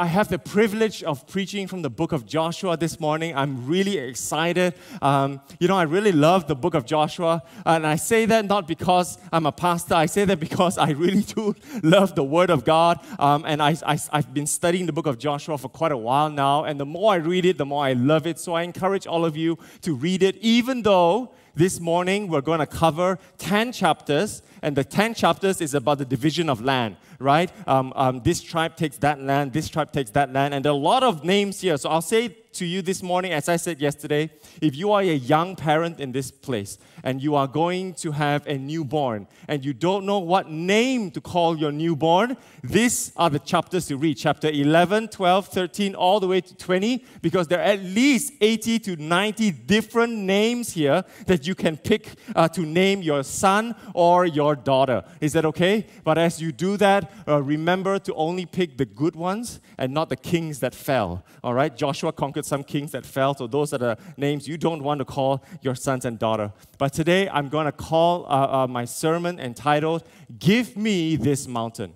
I have the privilege of preaching from the book of Joshua this morning. I'm really excited. Um, you know, I really love the book of Joshua. And I say that not because I'm a pastor, I say that because I really do love the Word of God. Um, and I, I, I've been studying the book of Joshua for quite a while now. And the more I read it, the more I love it. So I encourage all of you to read it, even though this morning we're going to cover 10 chapters, and the 10 chapters is about the division of land right? Um, um, this tribe takes that land, this tribe takes that land, and there are a lot of names here. So I'll say to you this morning, as I said yesterday, if you are a young parent in this place and you are going to have a newborn and you don't know what name to call your newborn, these are the chapters to read chapter 11, 12, 13, all the way to 20, because there are at least 80 to 90 different names here that you can pick uh, to name your son or your daughter. Is that okay? But as you do that, uh, remember to only pick the good ones and not the kings that fell. All right? Joshua conquered some kings that fell. So those are the names you don't want to call your sons and daughter. But today I'm going to call uh, uh, my sermon entitled, Give Me This Mountain.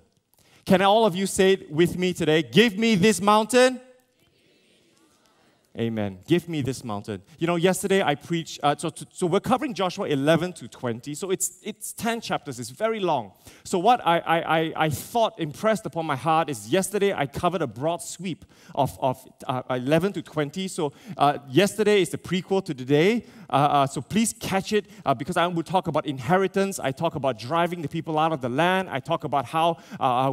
Can all of you say it with me today? Give me this mountain. Amen. Give me this mountain. You know, yesterday I preached, uh, so, so we're covering Joshua 11 to 20. So it's, it's 10 chapters, it's very long. So, what I, I, I thought impressed upon my heart is yesterday I covered a broad sweep of, of uh, 11 to 20. So, uh, yesterday is the prequel to today. Uh, uh, so, please catch it uh, because I will talk about inheritance. I talk about driving the people out of the land. I talk about how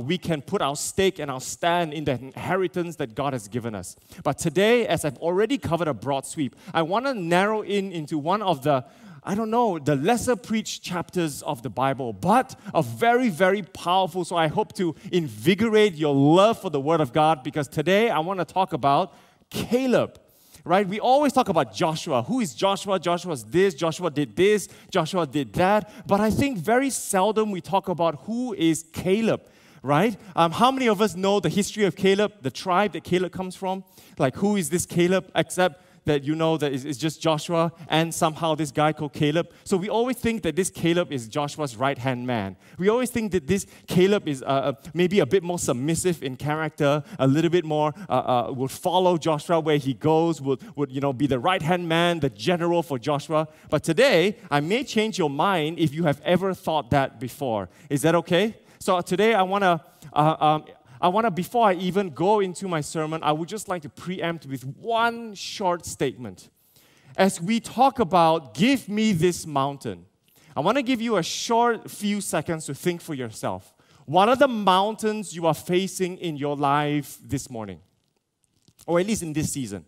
we can put our stake and our stand in the inheritance that God has given us. But today, as I've already already covered a broad sweep. I want to narrow in into one of the I don't know, the lesser preached chapters of the Bible, but a very, very powerful. So I hope to invigorate your love for the Word of God because today I want to talk about Caleb. Right? We always talk about Joshua. Who is Joshua? Joshua's this, Joshua did this, Joshua did that. But I think very seldom we talk about who is Caleb right? Um, how many of us know the history of Caleb, the tribe that Caleb comes from? Like, who is this Caleb? Except that you know that it's just Joshua and somehow this guy called Caleb. So we always think that this Caleb is Joshua's right hand man. We always think that this Caleb is uh, uh, maybe a bit more submissive in character, a little bit more uh, uh, would follow Joshua where he goes, would, would you know be the right hand man, the general for Joshua. But today I may change your mind if you have ever thought that before. Is that okay? So today I want to, uh, um, I want to, before I even go into my sermon, I would just like to preempt with one short statement. As we talk about, give me this mountain, I want to give you a short few seconds to think for yourself. What are the mountains you are facing in your life this morning? Or at least in this season?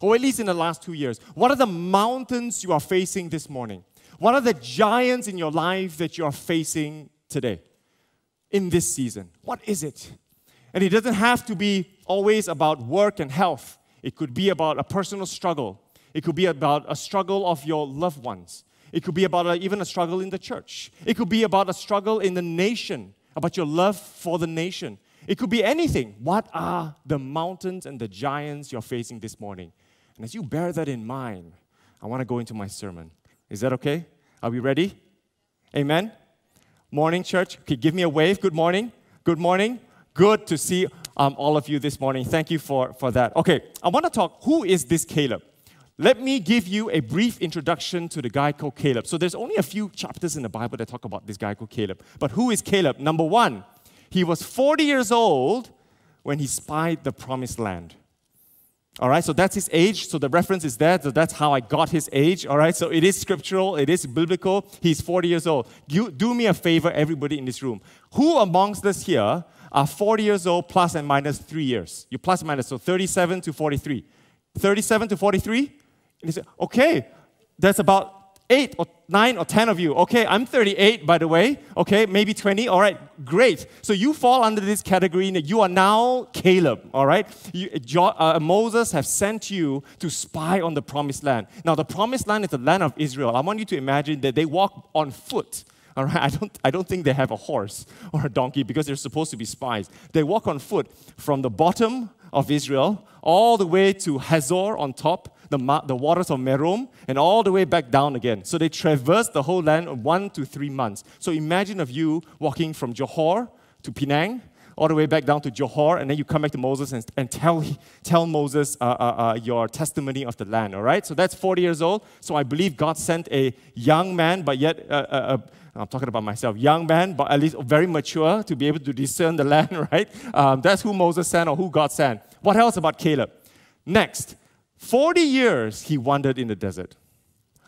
Or at least in the last two years? What are the mountains you are facing this morning? What are the giants in your life that you are facing today? in this season? What is it? And it doesn't have to be always about work and health. It could be about a personal struggle. It could be about a struggle of your loved ones. It could be about a, even a struggle in the church. It could be about a struggle in the nation, about your love for the nation. It could be anything. What are the mountains and the giants you're facing this morning? And as you bear that in mind, I want to go into my sermon. Is that okay? Are we ready? Amen? Morning, church. Okay, give me a wave. Good morning. Good morning. Good to see um, all of you this morning. Thank you for, for that. Okay, I want to talk who is this Caleb? Let me give you a brief introduction to the guy called Caleb. So, there's only a few chapters in the Bible that talk about this guy called Caleb. But who is Caleb? Number one, he was 40 years old when he spied the promised land. All right, so that's his age. So the reference is there. So that's how I got his age. All right, so it is scriptural, it is biblical. He's 40 years old. You, do me a favor, everybody in this room. Who amongst us here are 40 years old plus and minus three years? You plus and minus, so 37 to 43. 37 to 43? And said, okay, that's about eight or nine or 10 of you. Okay, I'm 38, by the way. Okay, maybe 20. All right, great. So you fall under this category. You are now Caleb. All right, you, uh, Moses has sent you to spy on the promised land. Now, the promised land is the land of Israel. I want you to imagine that they walk on foot. All right, I don't, I don't think they have a horse or a donkey because they're supposed to be spies. They walk on foot from the bottom of Israel all the way to Hazor on top the, the waters of Merom and all the way back down again. So they traverse the whole land one to three months. So imagine of you walking from Johor to Penang all the way back down to Johor, and then you come back to Moses and, and tell, tell Moses uh, uh, uh, your testimony of the land, all right? So that's 40 years old. So I believe God sent a young man, but yet, uh, uh, uh, I'm talking about myself, young man, but at least very mature to be able to discern the land, right? Um, that's who Moses sent or who God sent. What else about Caleb? Next, 40 years he wandered in the desert.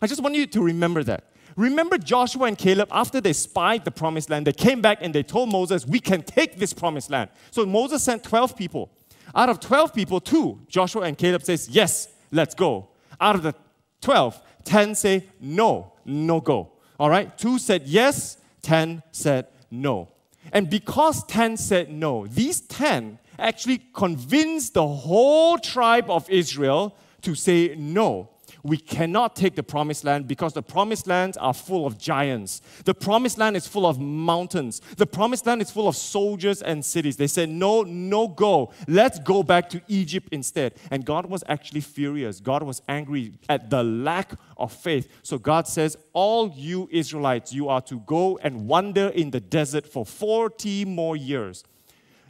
I just want you to remember that. Remember Joshua and Caleb, after they spied the promised land, they came back and they told Moses, We can take this promised land. So Moses sent 12 people. Out of 12 people, two, Joshua and Caleb says, Yes, let's go. Out of the 12, 10 say, No, no go. All right? Two said yes, 10 said no. And because 10 said no, these 10 actually convinced the whole tribe of Israel to say no we cannot take the promised land because the promised lands are full of giants. The promised land is full of mountains. The promised land is full of soldiers and cities. They said, No, no go. Let's go back to Egypt instead. And God was actually furious. God was angry at the lack of faith. So God says, All you Israelites, you are to go and wander in the desert for 40 more years.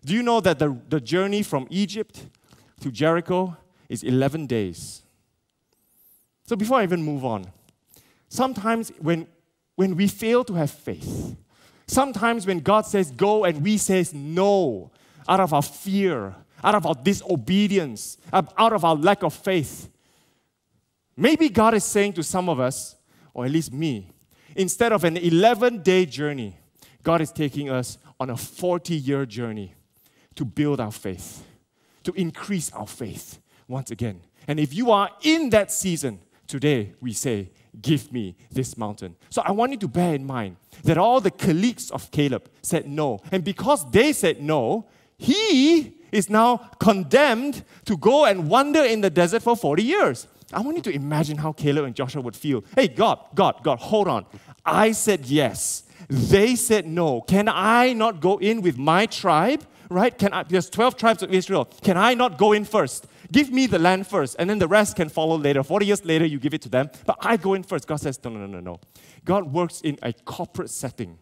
Do you know that the, the journey from Egypt to Jericho is 11 days? So before I even move on, sometimes when, when we fail to have faith, sometimes when God says go and we says no, out of our fear, out of our disobedience, out of our lack of faith, maybe God is saying to some of us, or at least me, instead of an 11 day journey, God is taking us on a 40 year journey to build our faith, to increase our faith once again. And if you are in that season, Today, we say, Give me this mountain. So I want you to bear in mind that all the colleagues of Caleb said no. And because they said no, he is now condemned to go and wander in the desert for 40 years. I want you to imagine how Caleb and Joshua would feel. Hey, God, God, God, hold on. I said yes. They said no. Can I not go in with my tribe? Right? Can I, there's 12 tribes of Israel. Can I not go in first? Give me the land first, and then the rest can follow later. 40 years later, you give it to them. But I go in first. God says, no, no, no, no, no. God works in a corporate setting.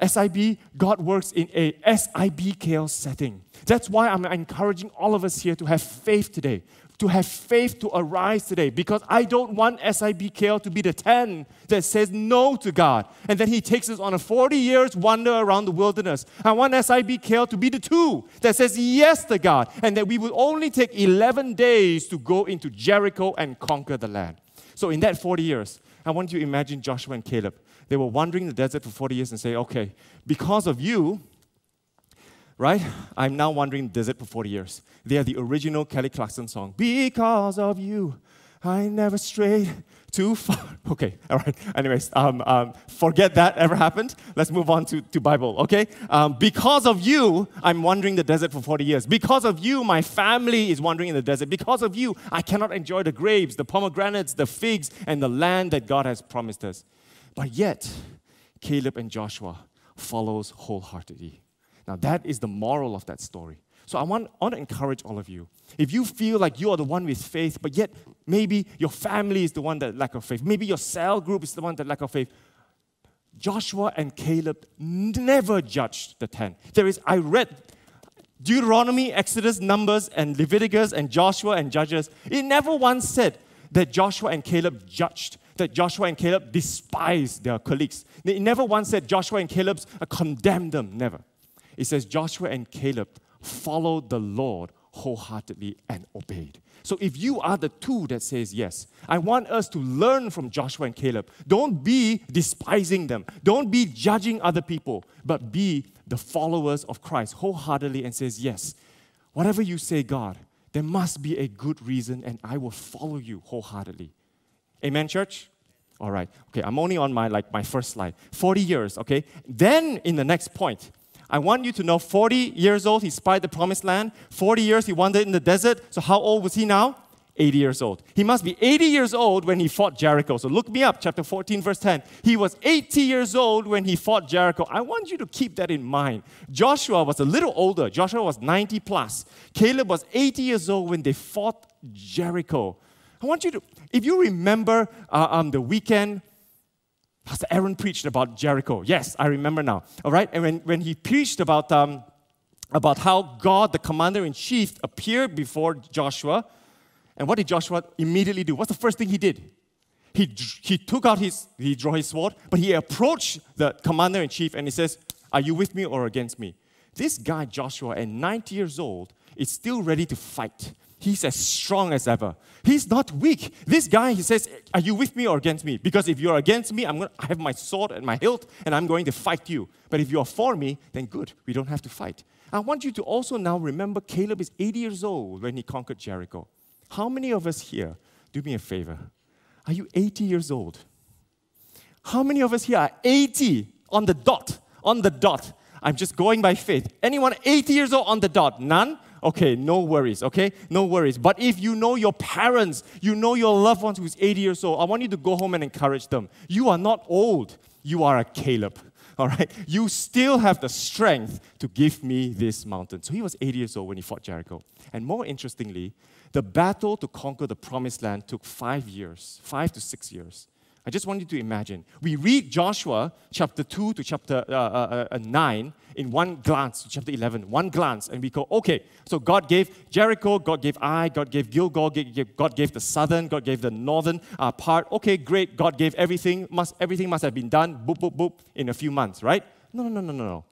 SIB, God works in a SIBKL setting. That's why I'm encouraging all of us here to have faith today to have faith to arise today because I don't want SIBKL to be the 10 that says no to God. And then He takes us on a 40 years wander around the wilderness. I want SIBKL to be the 2 that says yes to God and that we will only take 11 days to go into Jericho and conquer the land. So, in that 40 years, I want you to imagine Joshua and Caleb. They were wandering the desert for 40 years and say, okay, because of you, right? I'm now wandering the desert for 40 years. They are the original Kelly Clarkson song. Because of you, I never strayed too far. Okay, all right. Anyways, um, um, forget that ever happened. Let's move on to, to Bible, okay? Um, because of you, I'm wandering the desert for 40 years. Because of you, my family is wandering in the desert. Because of you, I cannot enjoy the grapes, the pomegranates, the figs, and the land that God has promised us. But yet, Caleb and Joshua follows wholeheartedly. Now, that is the moral of that story. So I want, I want to encourage all of you. If you feel like you are the one with faith, but yet maybe your family is the one that lack of faith, maybe your cell group is the one that lack of faith, Joshua and Caleb never judged the ten. There is, I read Deuteronomy, Exodus, Numbers, and Leviticus, and Joshua and Judges. It never once said that Joshua and Caleb judged, that Joshua and Caleb despised their colleagues. It never once said Joshua and Caleb uh, condemned them. Never. It says Joshua and Caleb followed the Lord wholeheartedly and obeyed. So if you are the two that says yes, I want us to learn from Joshua and Caleb. Don't be despising them. Don't be judging other people, but be the followers of Christ wholeheartedly and says yes. Whatever you say, God, there must be a good reason and I will follow you wholeheartedly. Amen, church? All right. Okay, I'm only on my like my first slide. 40 years, okay? Then in the next point, I want you to know 40 years old, he spied the promised land. 40 years he wandered in the desert. So how old was he now? 80 years old. He must be 80 years old when he fought Jericho. So look me up, chapter 14, verse 10. He was 80 years old when he fought Jericho. I want you to keep that in mind. Joshua was a little older. Joshua was 90 plus. Caleb was 80 years old when they fought Jericho. I want you to, if you remember uh, um, the weekend Pastor Aaron preached about Jericho. Yes, I remember now. All right, and when, when he preached about um, about how God, the commander in chief, appeared before Joshua. And what did Joshua immediately do? What's the first thing he did? He, he took out his, he drew his sword, but he approached the commander in chief and he says, Are you with me or against me? This guy, Joshua, at 90 years old, is still ready to fight. He's as strong as ever. He's not weak. This guy, he says, Are you with me or against me? Because if you're against me, I'm going to have my sword and my hilt and I'm going to fight you. But if you're for me, then good. We don't have to fight. I want you to also now remember Caleb is 80 years old when he conquered Jericho. How many of us here, do me a favor, are you 80 years old? How many of us here are 80 on the dot? On the dot. I'm just going by faith. Anyone 80 years old on the dot? None? Okay, no worries, okay? No worries. But if you know your parents, you know your loved ones who's 80 years old, I want you to go home and encourage them. You are not old, you are a Caleb. All right, you still have the strength to give me this mountain. So he was 80 years old when he fought Jericho. And more interestingly, the battle to conquer the promised land took five years, five to six years. I just want you to imagine. We read Joshua chapter 2 to chapter uh, uh, uh, 9 in one glance, chapter 11, one glance, and we go, okay, so God gave Jericho, God gave Ai, God gave Gilgal, God gave the southern, God gave the northern uh, part. Okay, great, God gave everything, must, everything must have been done, boop, boop, boop, in a few months, right? No, no, no, no, no.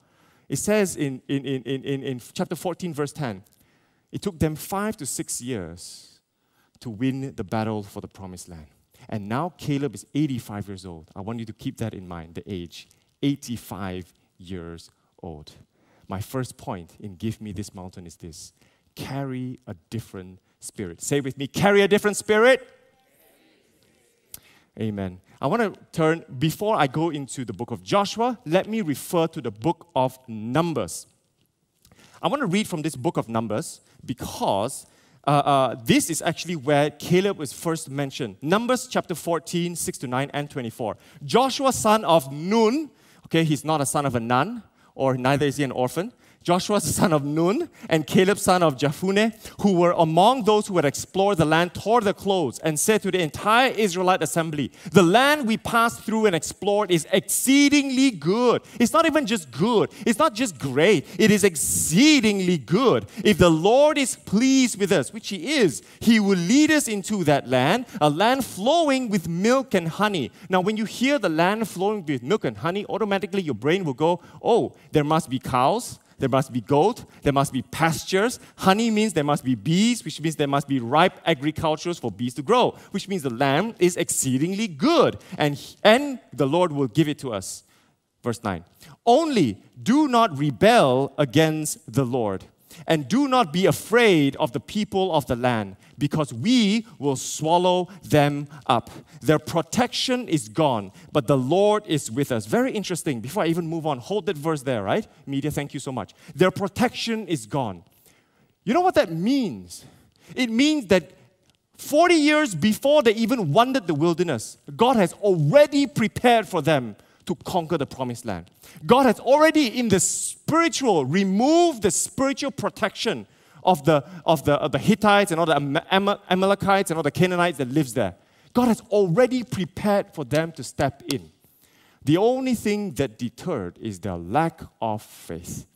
It says in, in, in, in, in chapter 14, verse 10, it took them five to six years to win the battle for the promised land. And now Caleb is 85 years old. I want you to keep that in mind, the age 85 years old. My first point in Give Me This Mountain is this carry a different spirit. Say with me, carry a different spirit. Amen. I want to turn, before I go into the book of Joshua, let me refer to the book of Numbers. I want to read from this book of Numbers because uh, uh, this is actually where Caleb was first mentioned. Numbers chapter 14, 6 to 9 and 24. Joshua, son of Nun, okay, he's not a son of a nun, or neither is he an orphan. Joshua, son of Nun, and Caleb, son of Jephunneh, who were among those who had explored the land, tore their clothes and said to the entire Israelite assembly, The land we passed through and explored is exceedingly good. It's not even just good, it's not just great, it is exceedingly good. If the Lord is pleased with us, which He is, He will lead us into that land, a land flowing with milk and honey. Now, when you hear the land flowing with milk and honey, automatically your brain will go, Oh, there must be cows there must be gold, there must be pastures. Honey means there must be bees, which means there must be ripe agricultures for bees to grow, which means the land is exceedingly good, and, and the Lord will give it to us. Verse 9. Only do not rebel against the Lord and do not be afraid of the people of the land, because we will swallow them up. Their protection is gone, but the Lord is with us. Very interesting. Before I even move on, hold that verse there, right? Media, thank you so much. Their protection is gone. You know what that means? It means that 40 years before they even wandered the wilderness, God has already prepared for them to conquer the promised land. God has already, in the spiritual, removed the spiritual protection of the, of the, of the Hittites and all the Amalekites and all the Canaanites that lives there. God has already prepared for them to step in. The only thing that deterred is their lack of faith.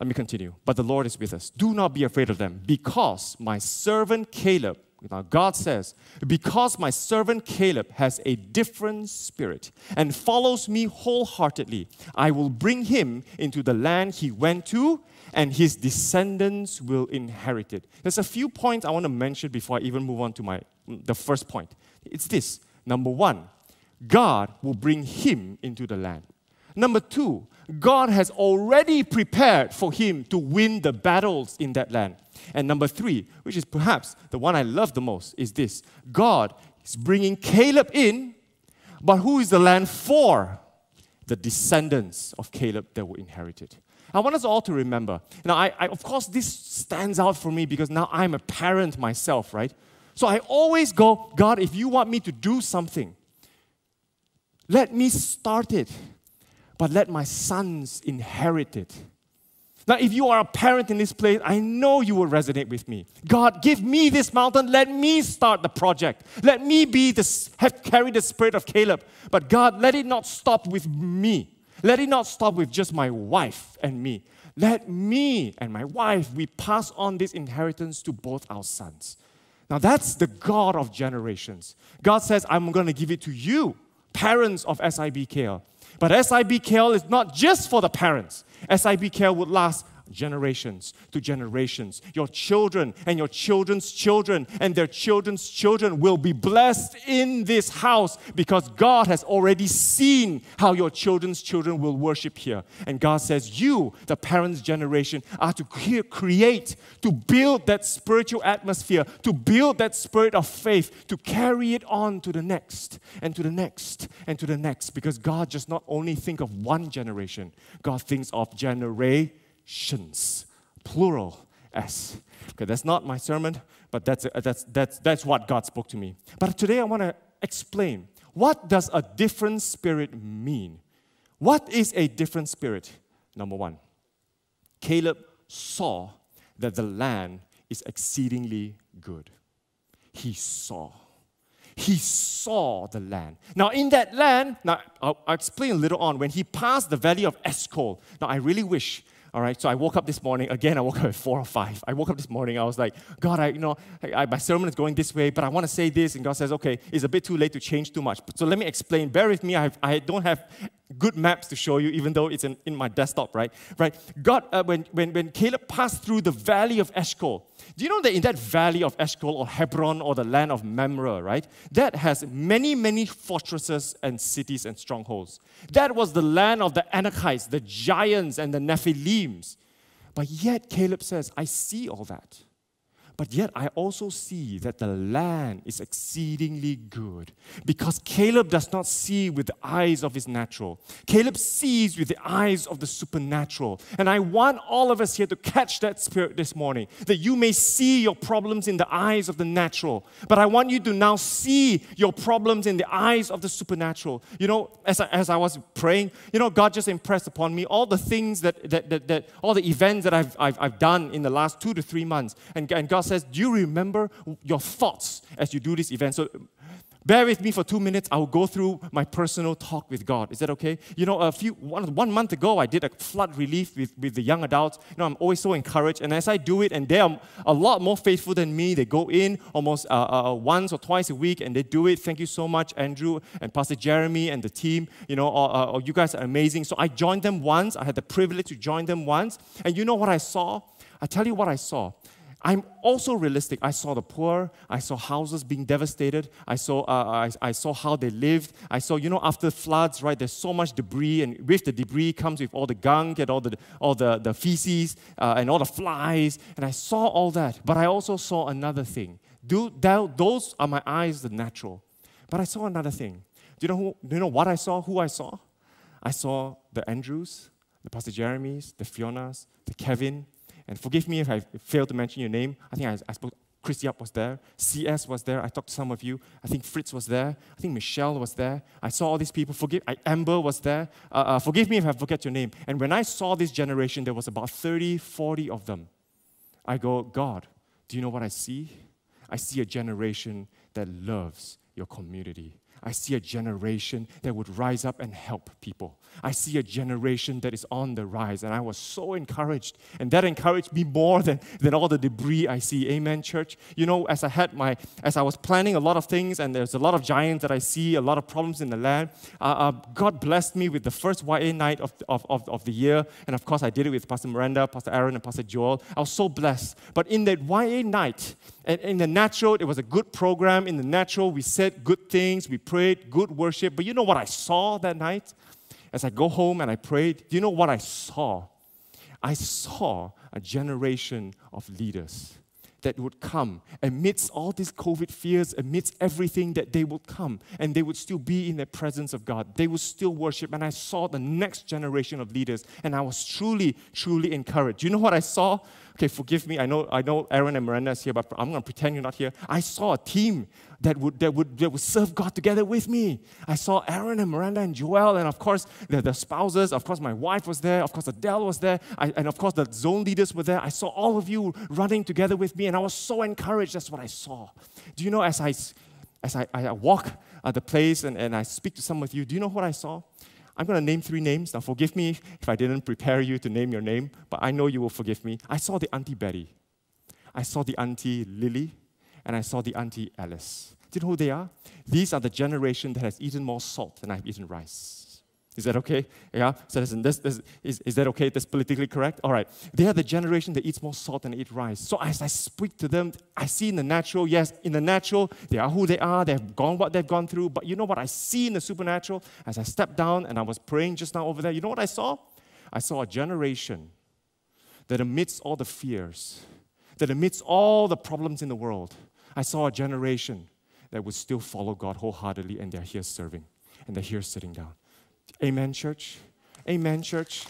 Let me continue. But the Lord is with us. Do not be afraid of them, because my servant Caleb now, God says, Because my servant Caleb has a different spirit and follows me wholeheartedly, I will bring him into the land he went to, and his descendants will inherit it. There's a few points I want to mention before I even move on to my, the first point. It's this number one, God will bring him into the land. Number two, God has already prepared for him to win the battles in that land. And number three, which is perhaps the one I love the most, is this God is bringing Caleb in, but who is the land for? The descendants of Caleb that will inherit it. I want us all to remember. Now, I, I, of course, this stands out for me because now I'm a parent myself, right? So I always go, God, if you want me to do something, let me start it but let my sons inherit it. Now, if you are a parent in this place, I know you will resonate with me. God, give me this mountain. Let me start the project. Let me be the, have carry the spirit of Caleb. But God, let it not stop with me. Let it not stop with just my wife and me. Let me and my wife, we pass on this inheritance to both our sons. Now that's the God of generations. God says, I'm going to give it to you, parents of SIBKL. But SIBKL is not just for the parents. SIBKL would last generations to generations. Your children and your children's children and their children's children will be blessed in this house because God has already seen how your children's children will worship here. And God says, You, the parents' generation, are to create, to build that spiritual atmosphere, to build that spirit of faith, to carry it on to the next and to the next and to the next because God does not only think of one generation, God thinks of generations generations, plural S. Okay, that's not my sermon, but that's, uh, that's, that's, that's what God spoke to me. But today I want to explain what does a different spirit mean? What is a different spirit? Number one, Caleb saw that the land is exceedingly good. He saw. He saw the land. Now, in that land, now I'll, I'll explain a little on. When he passed the valley of Eshcol, now I really wish all right, so I woke up this morning. Again, I woke up at four or five. I woke up this morning. I was like, God, I, you know, I, my sermon is going this way, but I want to say this. And God says, okay, it's a bit too late to change too much. So let me explain. Bear with me. I, have, I don't have good maps to show you, even though it's in, in my desktop, right? Right. God, uh, when, when, when Caleb passed through the valley of Eshcol, do you know that in that valley of Eshcol or Hebron or the land of Mamre, right? That has many, many fortresses and cities and strongholds. That was the land of the Anakites, the giants and the Nephilims. But yet Caleb says, I see all that. But yet, I also see that the land is exceedingly good because Caleb does not see with the eyes of his natural. Caleb sees with the eyes of the supernatural. And I want all of us here to catch that spirit this morning that you may see your problems in the eyes of the natural. But I want you to now see your problems in the eyes of the supernatural. You know, as I, as I was praying, you know, God just impressed upon me all the things that, that, that, that all the events that I've, I've, I've done in the last two to three months. And, and God says, Do you remember your thoughts as you do this event? So bear with me for two minutes. I'll go through my personal talk with God. Is that okay? You know, a few one, one month ago, I did a flood relief with, with the young adults. You know, I'm always so encouraged. And as I do it, and they are a lot more faithful than me, they go in almost uh, uh, once or twice a week and they do it. Thank you so much, Andrew and Pastor Jeremy and the team. You know, uh, uh you guys are amazing. So I joined them once. I had the privilege to join them once. And you know what I saw? I tell you what I saw. I'm also realistic. I saw the poor. I saw houses being devastated. I saw, uh, I, I, saw how they lived. I saw, you know, after floods, right, there's so much debris, and with the debris comes with all the gunk and all the, all the, the feces uh, and all the flies. And I saw all that. But I also saw another thing. Do, that, those are my eyes, the natural. But I saw another thing. Do you know, who, do you know what I saw? Who I saw? I saw the Andrews, the Pastor Jeremys, the Fionas, the Kevin, and forgive me if I failed to mention your name. I think I, I spoke, was there. CS was there. I talked to some of you. I think Fritz was there. I think Michelle was there. I saw all these people. Forgive, I, Amber was there. Uh, uh, forgive me if I forget your name. And when I saw this generation, there was about 30, 40 of them. I go, God, do you know what I see? I see a generation that loves your community. I see a generation that would rise up and help people. I see a generation that is on the rise, and I was so encouraged. And that encouraged me more than, than all the debris I see. Amen, church. You know, as I had my, as I was planning a lot of things, and there's a lot of giants that I see, a lot of problems in the land, uh, uh, God blessed me with the first YA night of, of, of, of the year. And of course, I did it with Pastor Miranda, Pastor Aaron, and Pastor Joel. I was so blessed. But in that YA night, and in the natural, it was a good program. In the natural, we said good things, we prayed, good worship. But you know what I saw that night? As I go home and I prayed, do you know what I saw? I saw a generation of leaders that would come amidst all these COVID fears, amidst everything that they would come and they would still be in the presence of God. They would still worship. And I saw the next generation of leaders and I was truly, truly encouraged. You know what I saw? Okay, forgive me. I know, I know Aaron and Miranda is here, but I'm going to pretend you're not here. I saw a team that would, that would, that would serve God together with me. I saw Aaron and Miranda and Joel, and of course, the, the spouses. Of course, my wife was there. Of course, Adele was there. I, and of course, the zone leaders were there. I saw all of you running together with me, and I was so encouraged. That's what I saw. Do you know, as I, as I, I walk at the place and, and I speak to some of you, do you know what I saw? I'm going to name three names. Now, forgive me if I didn't prepare you to name your name, but I know you will forgive me. I saw the Auntie Betty, I saw the Auntie Lily, and I saw the Auntie Alice. Do you know who they are? These are the generation that has eaten more salt than I've eaten rice. Is that okay? Yeah? So listen, this, this, is, is that okay? That's politically correct? All right. They are the generation that eats more salt than eat rice. So as I speak to them, I see in the natural, yes, in the natural, they are who they are. They've gone what they've gone through. But you know what I see in the supernatural? As I stepped down and I was praying just now over there, you know what I saw? I saw a generation that amidst all the fears, that amidst all the problems in the world, I saw a generation that would still follow God wholeheartedly and they're here serving and they're here sitting down. Amen, church? Amen, church?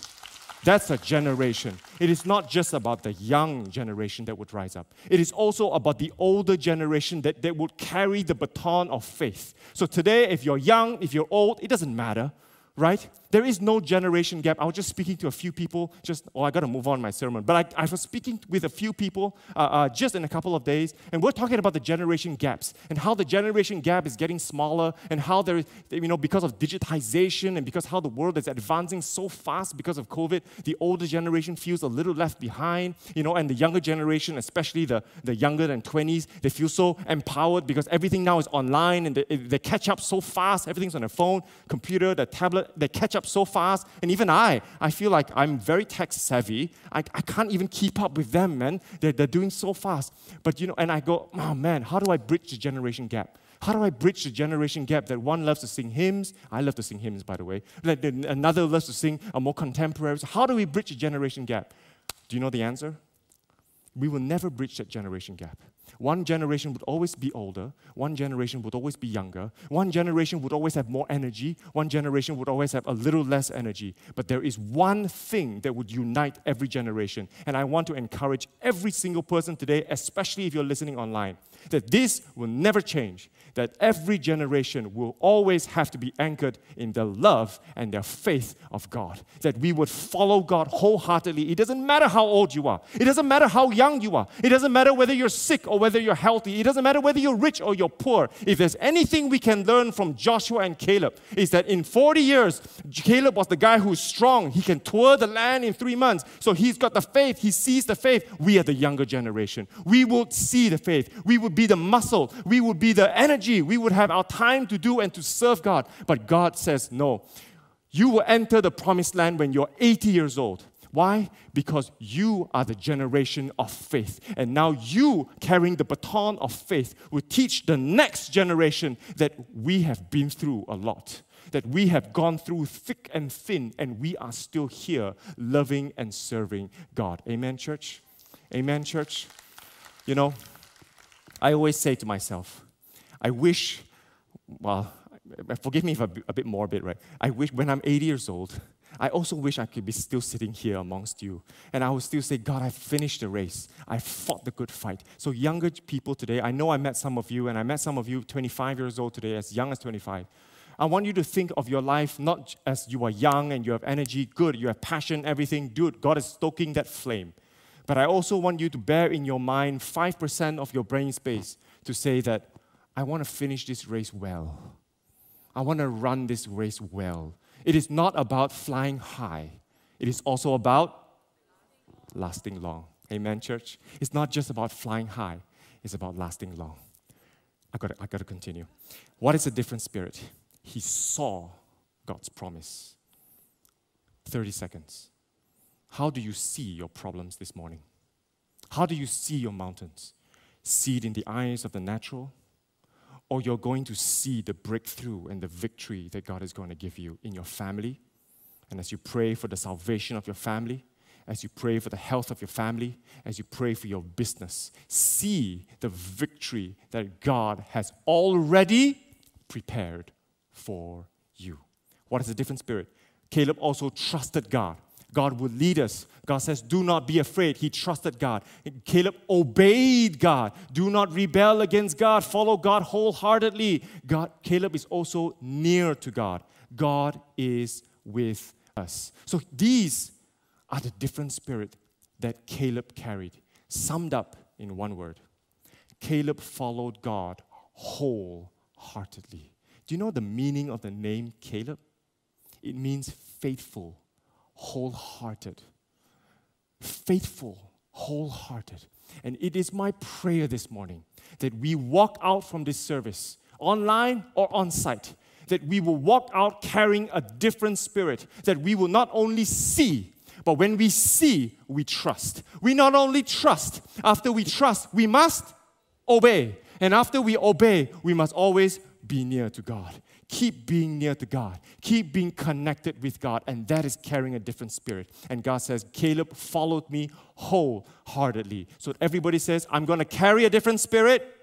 That's a generation. It is not just about the young generation that would rise up. It is also about the older generation that, that would carry the baton of faith. So today, if you're young, if you're old, it doesn't matter right? There is no generation gap. I was just speaking to a few people, just, oh, I got to move on my sermon. But I, I was speaking with a few people uh, uh, just in a couple of days, and we're talking about the generation gaps and how the generation gap is getting smaller and how there is, you know, because of digitization and because how the world is advancing so fast because of COVID, the older generation feels a little left behind, you know, and the younger generation, especially the, the younger than 20s, they feel so empowered because everything now is online and they, they catch up so fast. Everything's on their phone, computer, the tablet, they catch up so fast. And even I, I feel like I'm very tech savvy. I, I can't even keep up with them, man. They're, they're doing so fast. But you know, and I go, oh man, how do I bridge the generation gap? How do I bridge the generation gap that one loves to sing hymns? I love to sing hymns, by the way. Another loves to sing a more contemporary. How do we bridge the generation gap? Do you know the answer? We will never bridge that generation gap. One generation would always be older, one generation would always be younger, one generation would always have more energy, one generation would always have a little less energy. But there is one thing that would unite every generation. And I want to encourage every single person today, especially if you're listening online, that this will never change that every generation will always have to be anchored in the love and their faith of God. That we would follow God wholeheartedly. It doesn't matter how old you are, it doesn't matter how young you are, it doesn't matter whether you're sick or whether you're healthy, it doesn't matter whether you're rich or you're poor. If there's anything we can learn from Joshua and Caleb, is that in 40 years, Caleb was the guy who's strong. He can tour the land in three months. So he's got the faith, he sees the faith. We are the younger generation. We will see the faith. We will be the muscle. We will be the energy energy, we would have our time to do and to serve God. But God says, no. You will enter the promised land when you're 80 years old. Why? Because you are the generation of faith. And now you, carrying the baton of faith, will teach the next generation that we have been through a lot, that we have gone through thick and thin, and we are still here loving and serving God. Amen, church? Amen, church? You know, I always say to myself, I wish, well, forgive me if I'm a bit morbid, right? I wish when I'm 80 years old, I also wish I could be still sitting here amongst you. And I would still say, God, I finished the race. I fought the good fight. So, younger people today, I know I met some of you, and I met some of you 25 years old today, as young as 25. I want you to think of your life not as you are young and you have energy, good, you have passion, everything, Dude, God is stoking that flame. But I also want you to bear in your mind 5% of your brain space to say that I want to finish this race well. I want to run this race well. It is not about flying high, it is also about lasting long. Amen, church? It's not just about flying high, it's about lasting long. I got I got to continue. What is a different spirit? He saw God's promise. 30 seconds. How do you see your problems this morning? How do you see your mountains? See it in the eyes of the natural or you're going to see the breakthrough and the victory that God is going to give you in your family. And as you pray for the salvation of your family, as you pray for the health of your family, as you pray for your business, see the victory that God has already prepared for you. What is a different spirit? Caleb also trusted God. God would lead us. God says, Do not be afraid. He trusted God. Caleb obeyed God. Do not rebel against God. Follow God wholeheartedly. God, Caleb is also near to God. God is with us. So these are the different spirit that Caleb carried, summed up in one word. Caleb followed God wholeheartedly. Do you know the meaning of the name Caleb? it means faithful, wholehearted. Faithful, wholehearted. And it is my prayer this morning that we walk out from this service, online or on site, that we will walk out carrying a different spirit, that we will not only see, but when we see, we trust. We not only trust, after we trust, we must obey. And after we obey, we must always be near to God. Keep being near to God. Keep being connected with God. And that is carrying a different spirit. And God says, Caleb followed me wholeheartedly. So everybody says, I'm going to carry a different spirit.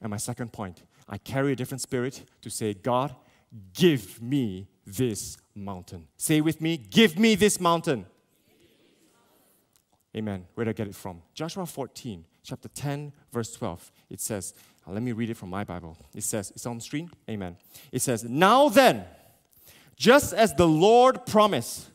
And my second point, I carry a different spirit to say, God, give me this mountain. Say with me, give me this mountain. Amen. Where did I get it from? Joshua 14, chapter 10, verse 12. It says, let me read it from my Bible. It says, it's on screen. Amen. It says, Now then, just as the Lord promised,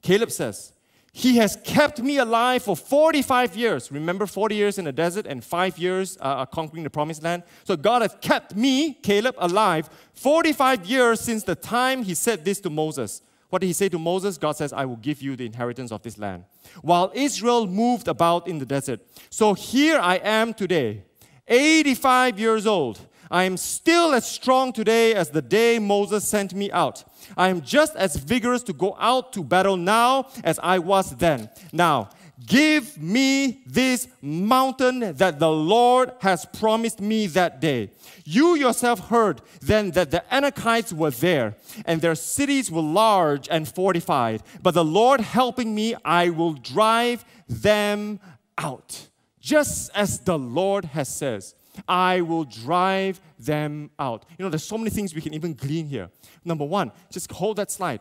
Caleb says, He has kept me alive for 45 years. Remember, 40 years in the desert and five years uh, uh, conquering the promised land? So God has kept me, Caleb, alive 45 years since the time He said this to Moses. What did He say to Moses? God says, I will give you the inheritance of this land. While Israel moved about in the desert. So here I am today 85 years old. I am still as strong today as the day Moses sent me out. I am just as vigorous to go out to battle now as I was then. Now, give me this mountain that the Lord has promised me that day. You yourself heard then that the Anakites were there, and their cities were large and fortified. But the Lord helping me, I will drive them out just as the Lord has says. I will drive them out. You know, there's so many things we can even glean here. Number one, just hold that slide.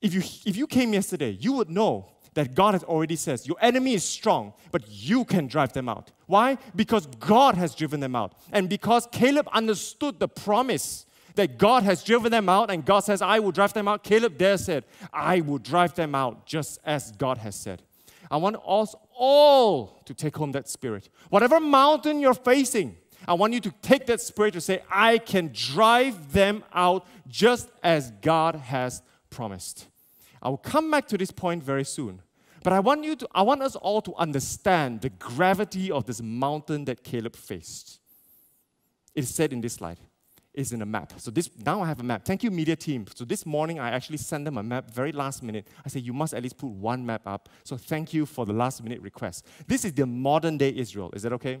If you, if you came yesterday, you would know that God has already says your enemy is strong, but you can drive them out. Why? Because God has driven them out. And because Caleb understood the promise that God has driven them out and God says, I will drive them out, Caleb there said, I will drive them out just as God has said. I want us all to take home that spirit. Whatever mountain you're facing, I want you to take that spirit to say, I can drive them out just as God has promised. I will come back to this point very soon. But I want you to I want us all to understand the gravity of this mountain that Caleb faced. It is said in this slide is in a map. So this now I have a map. Thank you, media team. So this morning I actually sent them a map very last minute. I said you must at least put one map up. So thank you for the last minute request. This is the modern day Israel. Is that okay?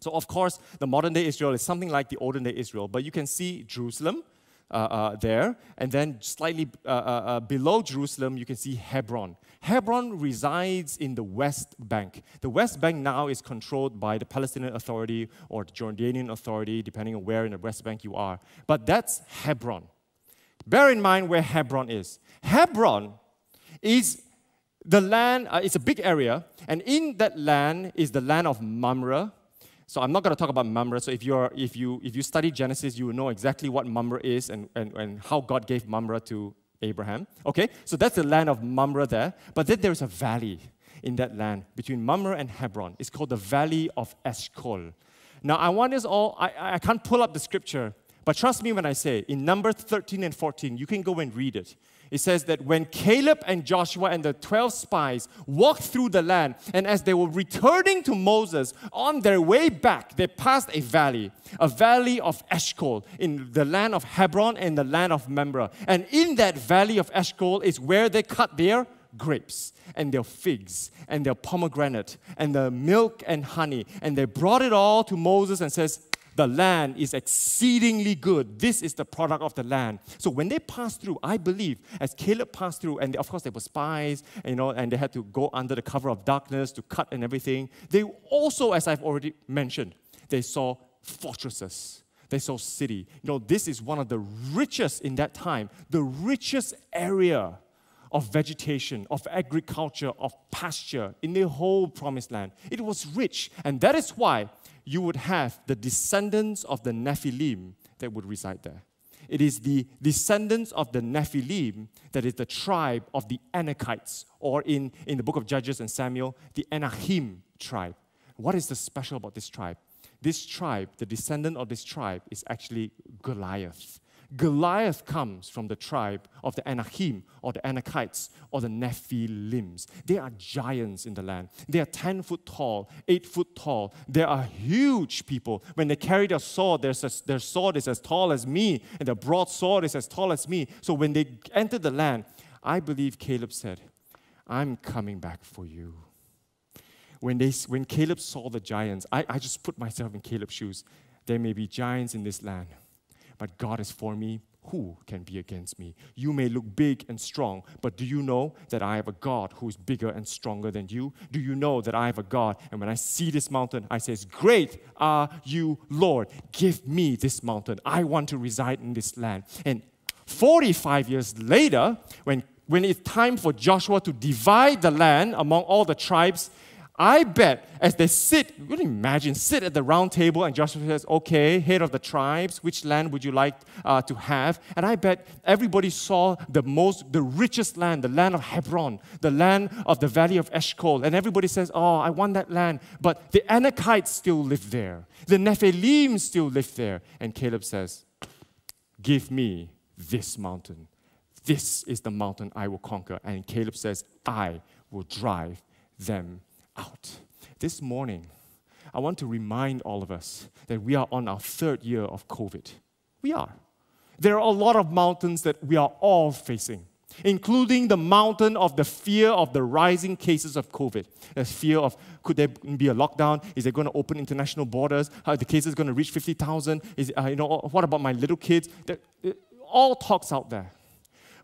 So of course, the modern day Israel is something like the olden day Israel, but you can see Jerusalem, uh, uh, there. And then slightly uh, uh, uh, below Jerusalem, you can see Hebron. Hebron resides in the West Bank. The West Bank now is controlled by the Palestinian Authority or the Jordanian Authority, depending on where in the West Bank you are. But that's Hebron. Bear in mind where Hebron is. Hebron is the land, uh, it's a big area, and in that land is the land of Mamre, so I'm not going to talk about Mamre. So if, you're, if, you, if you study Genesis, you will know exactly what Mamre is and, and, and how God gave Mamre to Abraham. Okay, so that's the land of Mamre there. But then there's a valley in that land between Mamre and Hebron. It's called the Valley of Eshcol. Now, I want us all, I, I can't pull up the scripture, but trust me when I say, in Numbers 13 and 14, you can go and read it it says that when Caleb and Joshua and the 12 spies walked through the land, and as they were returning to Moses, on their way back, they passed a valley, a valley of Eshcol in the land of Hebron and the land of Mamre. And in that valley of Eshcol is where they cut their grapes and their figs and their pomegranate and the milk and honey. And they brought it all to Moses and says, the land is exceedingly good. This is the product of the land. So when they passed through, I believe, as Caleb passed through, and of course they were spies, and, you know, and they had to go under the cover of darkness to cut and everything. They also, as I've already mentioned, they saw fortresses. They saw city. You know, this is one of the richest in that time, the richest area of vegetation, of agriculture, of pasture in the whole promised land. It was rich, and that is why you would have the descendants of the Nephilim that would reside there. It is the descendants of the Nephilim that is the tribe of the Anakites, or in, in the book of Judges and Samuel, the Anakim tribe. What is the special about this tribe? this tribe, the descendant of this tribe, is actually Goliath. Goliath comes from the tribe of the Anakim or the Anakites or the Nephilims. They are giants in the land. They are 10 foot tall, 8 foot tall. They are huge people. When they carry their sword, their, their sword is as tall as me, and their broadsword is as tall as me. So when they enter the land, I believe Caleb said, I'm coming back for you. When, they, when Caleb saw the giants, I, I just put myself in Caleb's shoes. There may be giants in this land but God is for me. Who can be against me? You may look big and strong, but do you know that I have a God who is bigger and stronger than you? Do you know that I have a God? And when I see this mountain, I say, Great are you, Lord. Give me this mountain. I want to reside in this land. And 45 years later, when, when it's time for Joshua to divide the land among all the tribes, I bet as they sit, you can imagine, sit at the round table and Joshua says, okay, head of the tribes, which land would you like uh, to have? And I bet everybody saw the most, the richest land, the land of Hebron, the land of the valley of Eshcol. And everybody says, oh, I want that land. But the Anakites still live there. The Nephilim still live there. And Caleb says, give me this mountain. This is the mountain I will conquer. And Caleb says, I will drive them out. This morning, I want to remind all of us that we are on our third year of COVID. We are. There are a lot of mountains that we are all facing, including the mountain of the fear of the rising cases of COVID. The fear of could there be a lockdown? Is it going to open international borders? Are the cases going to reach 50,000? Is uh, you know what about my little kids? There, all talks out there.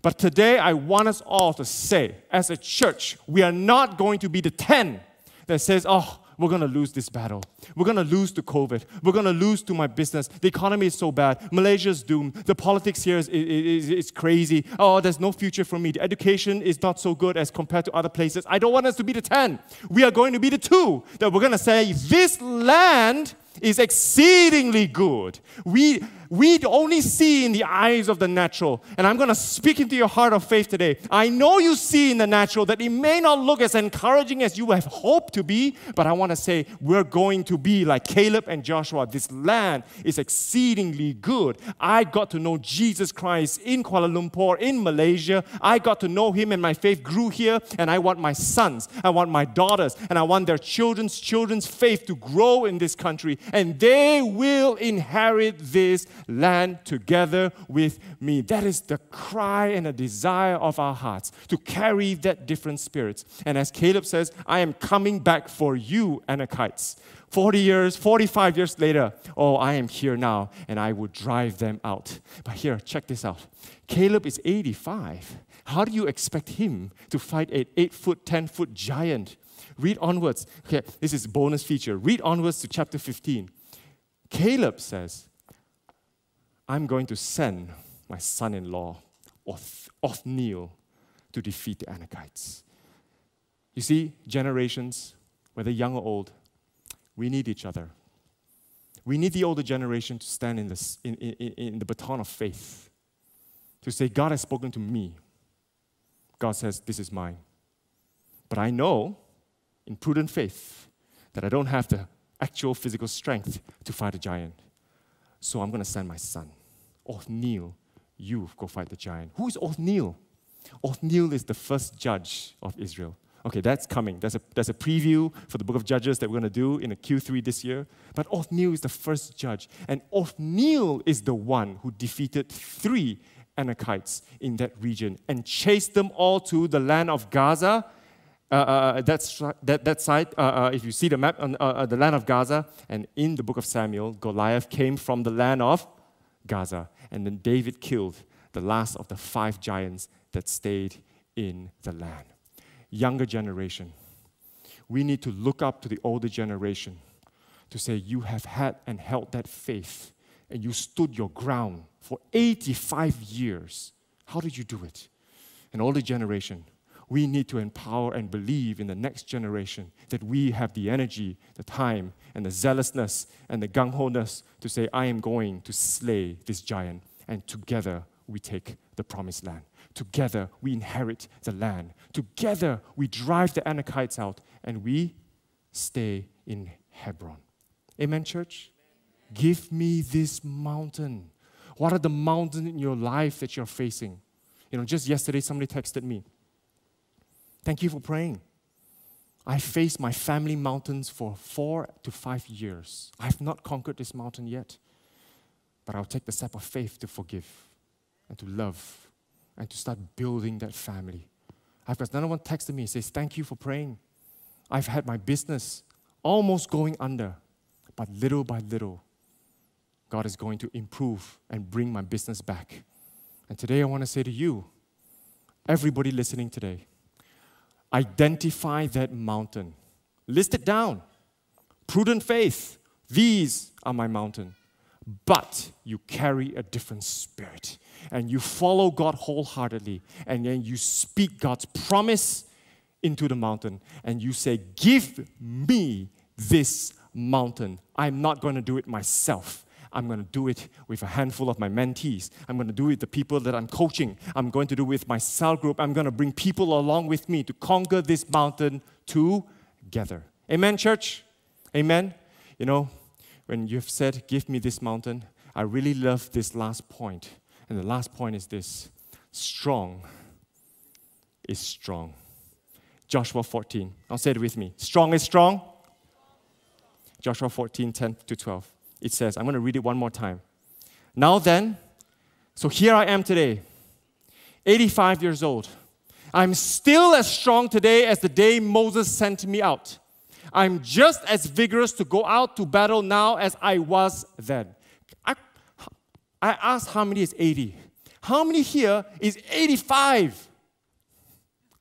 But today I want us all to say, as a church, we are not going to be the 10 that says, oh, we're going to lose this battle. We're going to lose to COVID. We're going to lose to my business. The economy is so bad. Malaysia's doomed. The politics here is, is, is, crazy. Oh, there's no future for me. The education is not so good as compared to other places. I don't want us to be the 10. We are going to be the 2 that we're going to say, this land is exceedingly good. We we only see in the eyes of the natural. And I'm going to speak into your heart of faith today. I know you see in the natural that it may not look as encouraging as you have hoped to be, but I want to say we're going to be like Caleb and Joshua. This land is exceedingly good. I got to know Jesus Christ in Kuala Lumpur, in Malaysia. I got to know him and my faith grew here. And I want my sons, I want my daughters, and I want their children's children's faith to grow in this country. And they will inherit this land together with me. That is the cry and the desire of our hearts to carry that different spirits. And as Caleb says, I am coming back for you, Anakites. 40 years, 45 years later, oh, I am here now and I will drive them out. But here, check this out. Caleb is 85. How do you expect him to fight an 8 foot, 10 foot giant? Read onwards. Okay, this is bonus feature. Read onwards to chapter 15. Caleb says, I'm going to send my son in law, Othniel, to defeat the Anakites. You see, generations, whether young or old, we need each other. We need the older generation to stand in, this, in, in, in the baton of faith, to say, God has spoken to me. God says, This is mine. But I know, in prudent faith, that I don't have the actual physical strength to fight a giant. So I'm going to send my son. Othniel, you go fight the giant. Who is Othniel? Othniel is the first judge of Israel. Okay, that's coming. There's a, there's a preview for the book of Judges that we're going to do in the Q3 this year. But Othniel is the first judge. And Othniel is the one who defeated three Anakites in that region and chased them all to the land of Gaza uh, uh, that's, that, that side, uh, uh, if you see the map, on uh, uh, the land of Gaza, and in the book of Samuel, Goliath came from the land of Gaza. And then David killed the last of the five giants that stayed in the land. Younger generation, we need to look up to the older generation to say, You have had and held that faith, and you stood your ground for 85 years. How did you do it? An older generation, we need to empower and believe in the next generation that we have the energy, the time, and the zealousness and the gung ho ness to say, I am going to slay this giant. And together we take the promised land. Together we inherit the land. Together we drive the Anakites out and we stay in Hebron. Amen, church? Give me this mountain. What are the mountains in your life that you're facing? You know, just yesterday somebody texted me. Thank you for praying. I faced my family mountains for four to five years. I have not conquered this mountain yet, but I'll take the step of faith to forgive and to love and to start building that family. I've got another one texted me and says, Thank you for praying. I've had my business almost going under, but little by little, God is going to improve and bring my business back. And today I want to say to you, everybody listening today, identify that mountain. List it down. Prudent faith. These are my mountain. But you carry a different spirit and you follow God wholeheartedly and then you speak God's promise into the mountain and you say, Give me this mountain. I'm not going to do it myself. I'm going to do it with a handful of my mentees. I'm going to do it the people that I'm coaching. I'm going to do it with my cell group. I'm going to bring people along with me to conquer this mountain together. Amen, church? Amen? You know, when you've said, Give me this mountain, I really love this last point. And the last point is this strong is strong. Joshua 14. I'll say it with me. Strong is strong. Joshua 14, 10 to 12 it says, I'm going to read it one more time. Now then, so here I am today, 85 years old. I'm still as strong today as the day Moses sent me out. I'm just as vigorous to go out to battle now as I was then. I, I asked how many is 80. How many here is 85?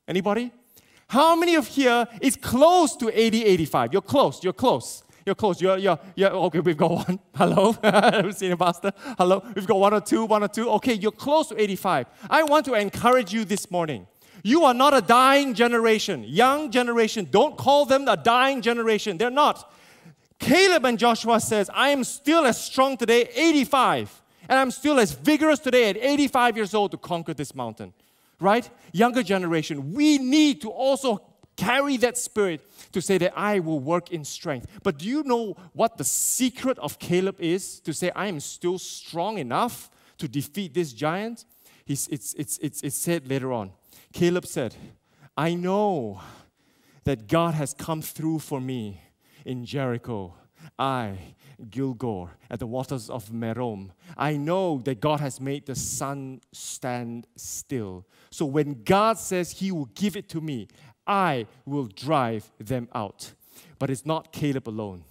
Anybody? How many of here is close to 80, 85? You're close, you're close. You're close. You're, you're, you're okay. We've got one. Hello, senior pastor. Hello. We've got one or two, one or two. Okay, you're close to 85. I want to encourage you this morning. You are not a dying generation, young generation. Don't call them a dying generation. They're not. Caleb and Joshua says, I am still as strong today, 85, and I'm still as vigorous today at 85 years old to conquer this mountain. Right? Younger generation, we need to also carry that spirit to say that I will work in strength. But do you know what the secret of Caleb is to say, I am still strong enough to defeat this giant? He's, it's, it's, it's, it's said later on. Caleb said, I know that God has come through for me in Jericho. I, Gilgal, at the waters of Merom. I know that God has made the sun stand still. So when God says He will give it to me, I will drive them out. But it's not Caleb alone,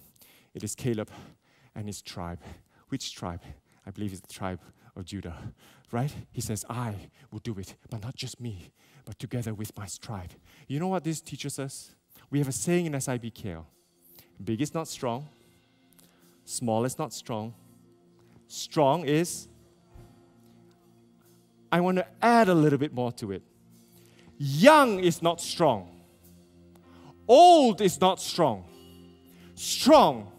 it is Caleb and his tribe. Which tribe? I believe it's the tribe of Judah, right? He says, I will do it, but not just me, but together with my tribe. You know what this teaches us? We have a saying in SIBKL big is not strong, small is not strong, strong is. I want to add a little bit more to it. Young is not strong. Old is not strong. Strong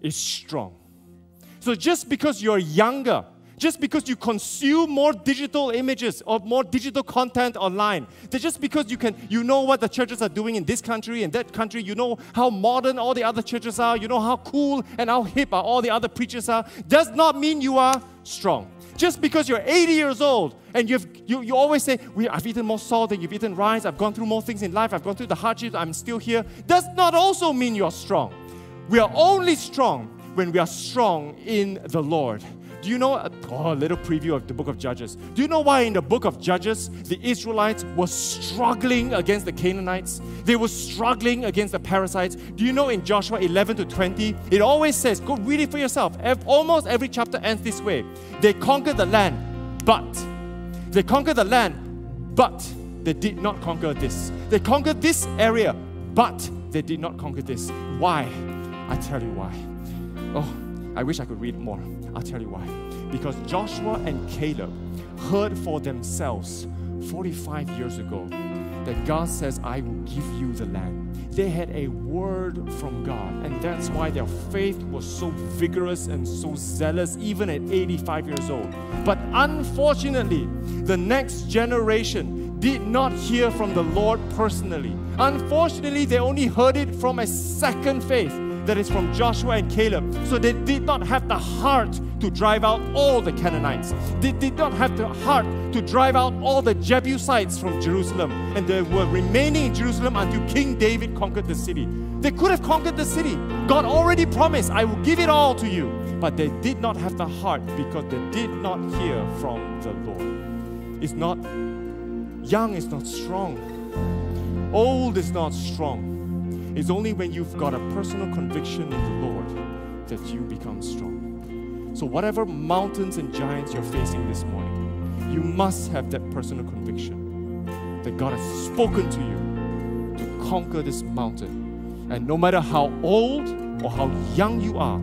is strong. So just because you're younger, just because you consume more digital images or more digital content online, that just because you can, you know what the churches are doing in this country and that country, you know how modern all the other churches are, you know how cool and how hip are all the other preachers are, does not mean you are strong. Just because you're 80 years old and you've, you, you always say, I've eaten more salt than you've eaten rice, I've gone through more things in life, I've gone through the hardships, I'm still here, does not also mean you're strong. We are only strong when we are strong in the Lord. Do you know, uh, oh, a little preview of the book of Judges. Do you know why in the book of Judges the Israelites were struggling against the Canaanites? They were struggling against the Perizzites. Do you know in Joshua 11 to 20, it always says, go read it for yourself. Almost every chapter ends this way. They conquered the land, but they conquered the land, but they did not conquer this. They conquered this area, but they did not conquer this. Why? I tell you why. Oh, I wish I could read more. I'll tell you why. Because Joshua and Caleb heard for themselves 45 years ago that God says, I will give you the land. They had a word from God, and that's why their faith was so vigorous and so zealous, even at 85 years old. But unfortunately, the next generation did not hear from the Lord personally. Unfortunately, they only heard it from a second faith that is from Joshua and Caleb. So they did not have the heart to drive out all the Canaanites. They did not have the heart to drive out all the Jebusites from Jerusalem. And they were remaining in Jerusalem until King David conquered the city. They could have conquered the city. God already promised, I will give it all to you. But they did not have the heart because they did not hear from the Lord. It's not young, is not strong. Old is not strong. It's only when you've got a personal conviction in the Lord that you become strong. So, whatever mountains and giants you're facing this morning, you must have that personal conviction that God has spoken to you to conquer this mountain. And no matter how old or how young you are,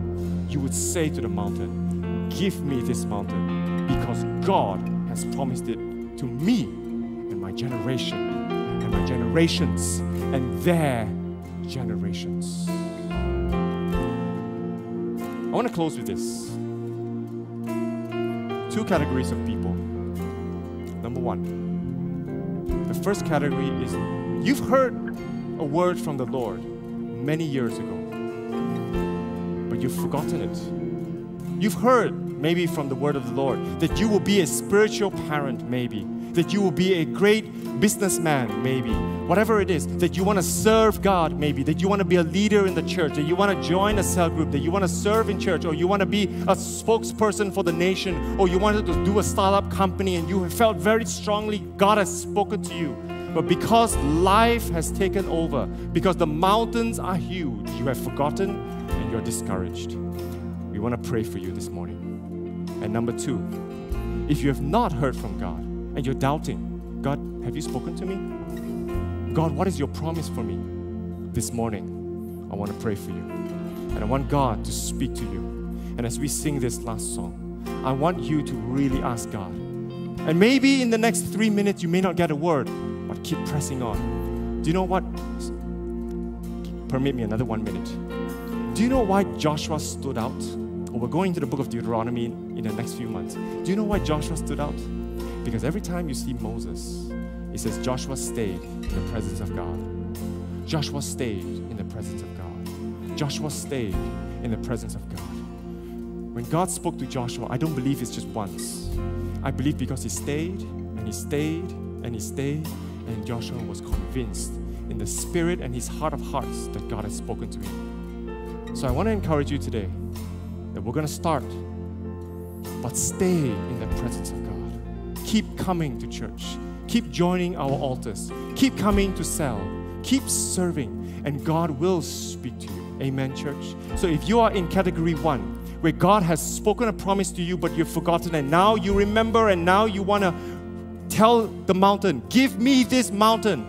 you would say to the mountain, Give me this mountain because God has promised it to me and my generation and my generations and their generations. I want to close with this. Two categories of people. Number one, the first category is you've heard a word from the Lord many years ago, but you've forgotten it. You've heard maybe from the word of the Lord that you will be a spiritual parent, maybe, that you will be a great businessman, maybe, whatever it is, that you want to serve God, maybe, that you want to be a leader in the church, that you want to join a cell group, that you want to serve in church, or you want to be a spokesperson for the nation, or you wanted to do a startup company and you felt very strongly God has spoken to you. But because life has taken over, because the mountains are huge, you have forgotten and you're discouraged. We want to pray for you this morning. And number two, if you have not heard from God and you're doubting, God, have you spoken to me? God, what is your promise for me? This morning, I want to pray for you. And I want God to speak to you. And as we sing this last song, I want you to really ask God. And maybe in the next three minutes, you may not get a word, but keep pressing on. Do you know what? Permit me another one minute. Do you know why Joshua stood out? Well, we're going to the book of Deuteronomy in the next few months. Do you know why Joshua stood out? Because every time you see Moses, it says Joshua stayed in the presence of God. Joshua stayed in the presence of God. Joshua stayed in the presence of God. When God spoke to Joshua, I don't believe it's just once. I believe because he stayed and he stayed and he stayed, and Joshua was convinced in the spirit and his heart of hearts that God had spoken to him. So I want to encourage you today that we're going to start, but stay in the presence of God keep coming to church, keep joining our altars, keep coming to cell, keep serving, and God will speak to you. Amen, church. So if you are in category one, where God has spoken a promise to you, but you've forgotten, and now you remember, and now you want to tell the mountain, Give me this mountain.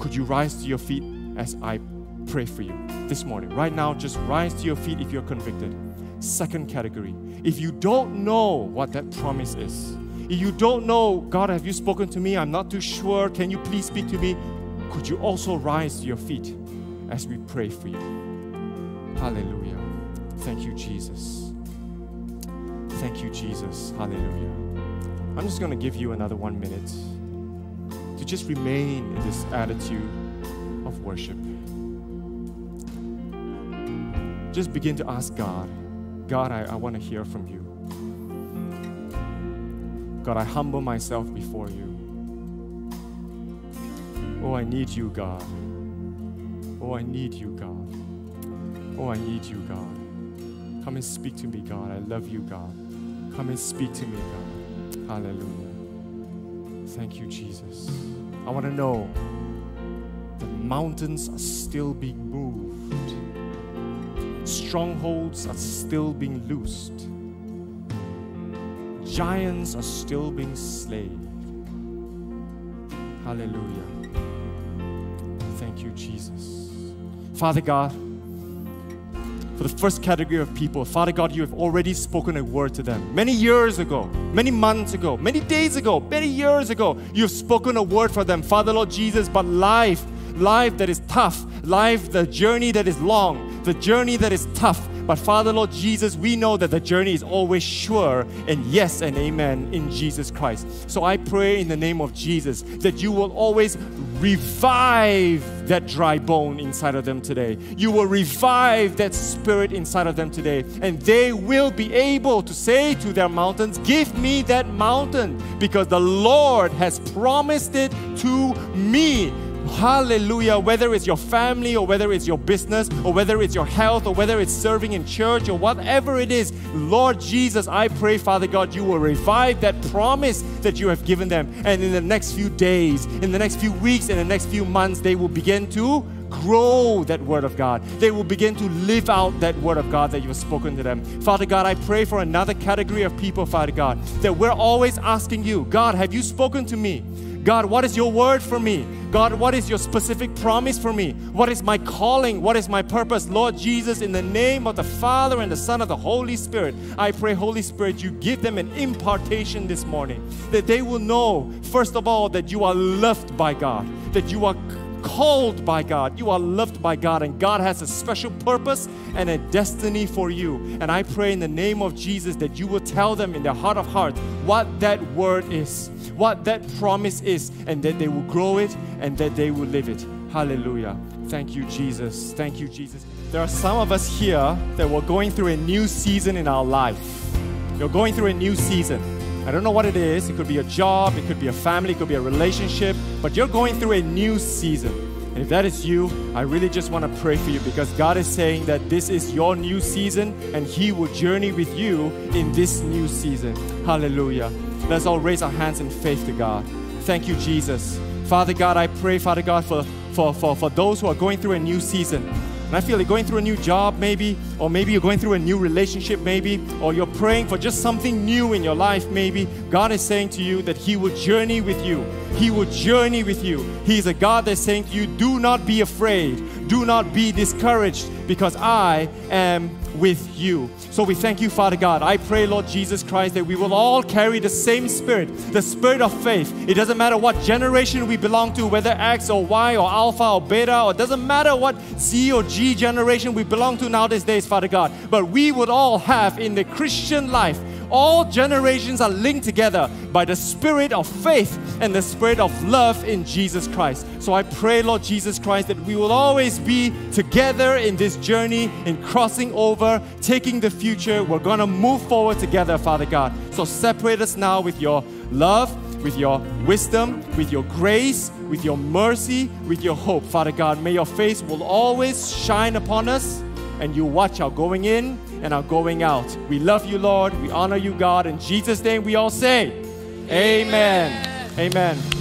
Could you rise to your feet as I pray for you this morning? Right now, just rise to your feet if you're convicted. Second category, if you don't know what that promise is, you don't know, God, have you spoken to me? I'm not too sure. Can you please speak to me? Could you also rise to your feet as we pray for you? Hallelujah. Thank you, Jesus. Thank you, Jesus. Hallelujah. I'm just going to give you another one minute to just remain in this attitude of worship. Just begin to ask God, God, I, I want to hear from you. God, I humble myself before you. Oh, I need you, God. Oh, I need you, God. Oh, I need you, God. Come and speak to me, God. I love you, God. Come and speak to me, God. Hallelujah. Thank you, Jesus. I want to know that mountains are still being moved, strongholds are still being loosed giants are still being slain. Hallelujah. Thank you, Jesus. Father God, for the first category of people, Father God, you have already spoken a word to them. Many years ago, many months ago, many days ago, many years ago, you have spoken a word for them, Father Lord Jesus. But life, life that is tough, life, the journey that is long, the journey that is tough, but Father, Lord Jesus, we know that the journey is always sure and yes and amen in Jesus Christ. So I pray in the name of Jesus that you will always revive that dry bone inside of them today. You will revive that spirit inside of them today. And they will be able to say to their mountains, Give me that mountain, because the Lord has promised it to me. Hallelujah. Whether it's your family or whether it's your business or whether it's your health or whether it's serving in church or whatever it is, Lord Jesus, I pray, Father God, you will revive that promise that you have given them. And in the next few days, in the next few weeks, in the next few months, they will begin to grow that word of God. They will begin to live out that word of God that you have spoken to them. Father God, I pray for another category of people, Father God, that we're always asking you, God, have you spoken to me? God, what is your word for me? God, what is your specific promise for me? What is my calling? What is my purpose? Lord Jesus, in the name of the Father and the Son of the Holy Spirit, I pray, Holy Spirit, you give them an impartation this morning that they will know, first of all, that you are loved by God, that you are called by God, you are loved by God, and God has a special purpose and a destiny for you. And I pray in the name of Jesus that you will tell them in their heart of hearts what that word is what that promise is, and that they will grow it and that they will live it. Hallelujah. Thank you, Jesus. Thank you, Jesus. There are some of us here that we're going through a new season in our life. You're going through a new season. I don't know what it is. It could be a job, it could be a family, it could be a relationship, but you're going through a new season. And if that is you, I really just want to pray for you because God is saying that this is your new season and He will journey with you in this new season. Hallelujah. Let's all raise our hands in faith to God. Thank you, Jesus. Father God, I pray, Father God, for, for, for, for those who are going through a new season. And I feel like going through a new job, maybe, or maybe you're going through a new relationship, maybe, or you're praying for just something new in your life, maybe. God is saying to you that He will journey with you. He will journey with you. He's a God that's saying to you, Do not be afraid, do not be discouraged, because I am with you. So we thank you, Father God. I pray, Lord Jesus Christ, that we will all carry the same spirit, the spirit of faith. It doesn't matter what generation we belong to, whether X or Y or Alpha or Beta, or it doesn't matter what Z or G generation we belong to now these days, Father God. But we would all have in the Christian life all generations are linked together by the spirit of faith and the spirit of love in Jesus Christ. So I pray, Lord Jesus Christ, that we will always be together in this journey, in crossing over, taking the future. We're going to move forward together, Father God. So separate us now with your love with your wisdom, with your grace, with your mercy, with your hope. Father God, may your face will always shine upon us and you watch our going in and our going out. We love you, Lord. We honor you, God. In Jesus' name, we all say, Amen. Amen. Amen.